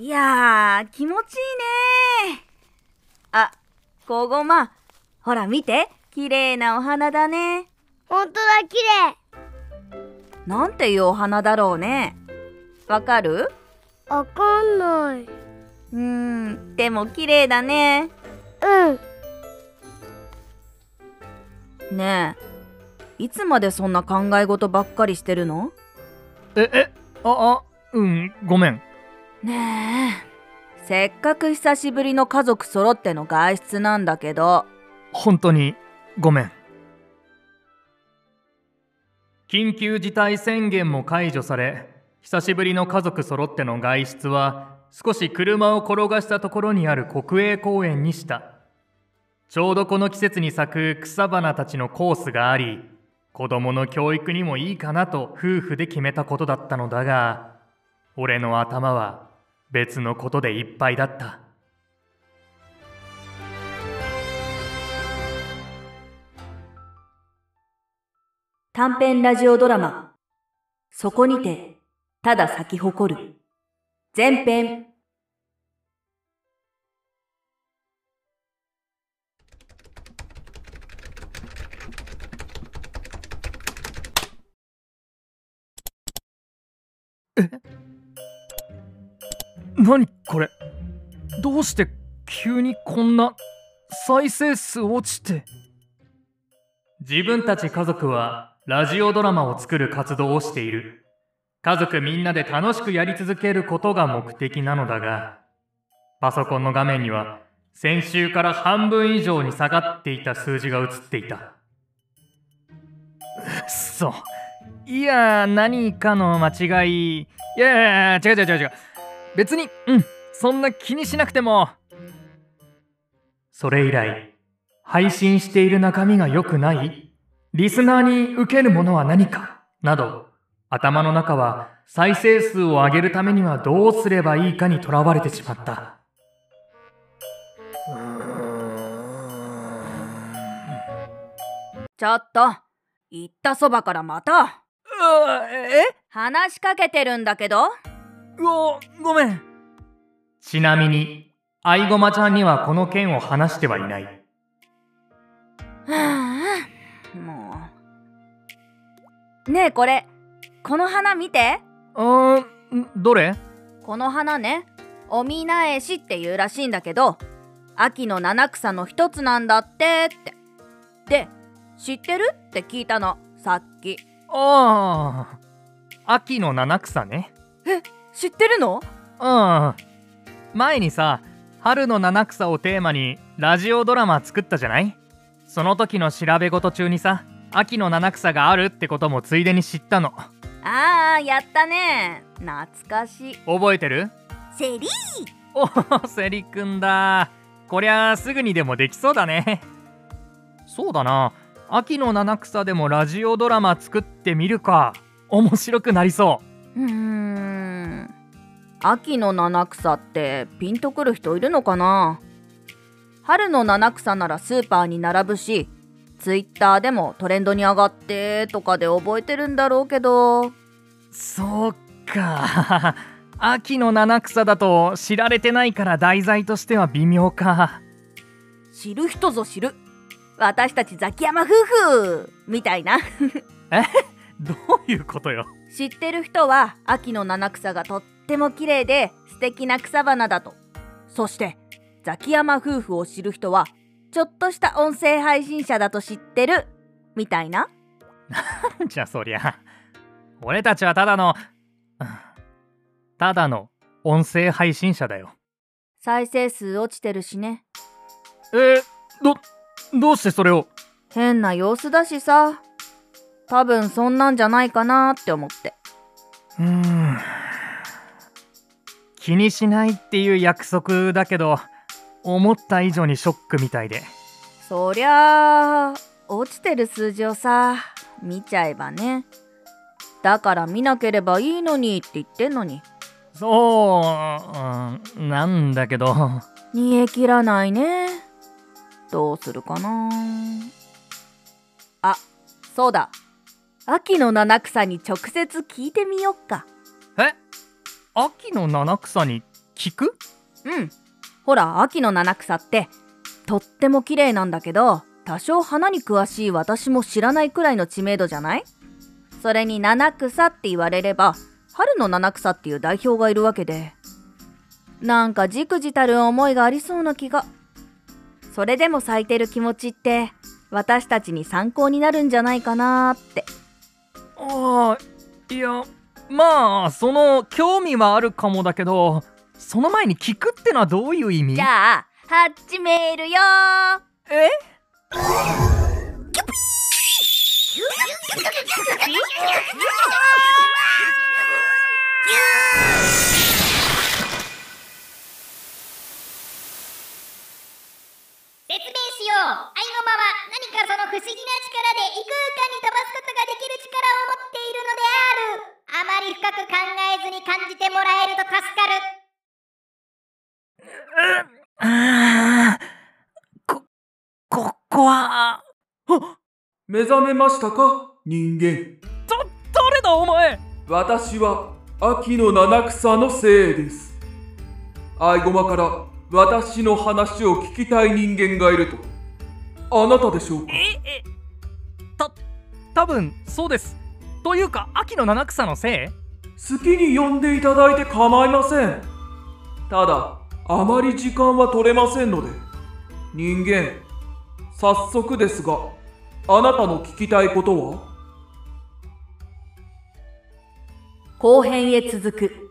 いやー、気持ちいいねあ、こごま。ほら見て、綺麗なお花だね。ほんとだ、綺麗。なんていうお花だろうね。わかる？わかんない。うーん、でも綺麗だね。うん。ねえ、いつまでそんな考え事ばっかりしてるの？え、え、あ、あ、うん、ごめん。ねえ、せっかく久しぶりの家族揃っての外出なんだけど。本当に、ごめん。緊急事態宣言も解除され、久しぶりの家族揃っての外出は、少し車を転がしたところにある国営公園にした。ちょうどこの季節に咲く草花たちのコースがあり、子供の教育にもいいかなと夫婦で決めたことだったのだが、俺の頭は別のことでいっぱいだった。短編ラジオドラマ「そこにてただ咲き誇る」前編。何これ？どうして急にこんな再生数落ちて？自分たち家族はラジオドラマを作る活動をしている。家族みんなで楽しくやり続けることが目的なのだがパソコンの画面には先週から半分以上に下がっていた数字が映っていた。そういや何かの間違い。いや違う違う違う違う別に。うん。そんな気にしなくても。それ以来配信している中身が良くない。リスナーに受けるものは何か。など頭の中は再生数を上げるためにはどうすればいいかにとらわれてしまった。ちょっと言ったそばからまた。え？話しかけてるんだけどうおごめん。ちなみに愛駒ちゃんにはこの件を話してはいない。はあもう。ねえこれ。この花見て。うんどれ？この花ね。おみなえしっていうらしいんだけど秋の七草の一つなんだってって。で知ってる？って聞いたのさっき。ああ秋の七草ね。え知ってるの？うん。前にさ春の七草をテーマにラジオドラマ作ったじゃない？その時の調べ事中にさ秋の七草があるってこともついでに知ったの。ああやったね。懐かしい。覚えてる？セリー。おセリくんだ。こりゃすぐにでもできそうだね。そうだな。秋の七草でもラジオドラマ作ってみるか。面白くなりそう。うーん秋の七草ってピンとくる人いるのかな？春の七草ならスーパーに並ぶしツイッターでもトレンドに上がってとかで覚えてるんだろうけど。そうか。秋の七草だと知られてないから題材としては微妙か。知る人ぞ知る。私たちザキヤマ夫婦。みたいな。え？どういうことよ？知ってる人は秋の七草がとっても綺麗で素敵な草花だと。そしてザキヤマ夫婦を知る人はちょっとした音声配信者だと知ってるみたいな。な んじゃそりゃ俺たちはただのただの音声配信者だよ。再生数落ちてるしね。えどどうしてそれを？変な様子だしさ。多分そんなんじゃないかなって思って。うーん気にしないっていう約束だけど思った以上にショックみたいで。そりゃあ落ちてる数字をさ見ちゃえばね。だから見なければいいのにって言ってんのに。そう、うん、なんだけど。煮え切らないね。どうするかな。あそうだ。秋の七草に直接聞いてみよっか。え？秋の七草に菊うん。ほら秋の七草ってとっても綺麗なんだけど多少花に詳しい私も知らないくらいの知名度じゃない？それに七草って言われれば春の七草っていう代表がいるわけで。なんかじくじたる思いがありそうな気が。それでも咲いてる気持ちって私たちに参考になるんじゃないかなーって。ああいやまあその興味はあるかもだけどその前に聞くってのはどういう意味？じゃあ始めるよ。ー。え説らえると助かるあー。こここは。目覚めましたか？人間。だ誰だお前？私は秋の七草のせいです。アイゴマから私の話を聞きたい人間がいると。あなたでしょうか？ええた多分そうです。というか秋の七草のせい好きに呼んでいただいて構いません。ただあまり時間は取れませんので人間早速ですがあなたの聞きたいことは？後編へ続く。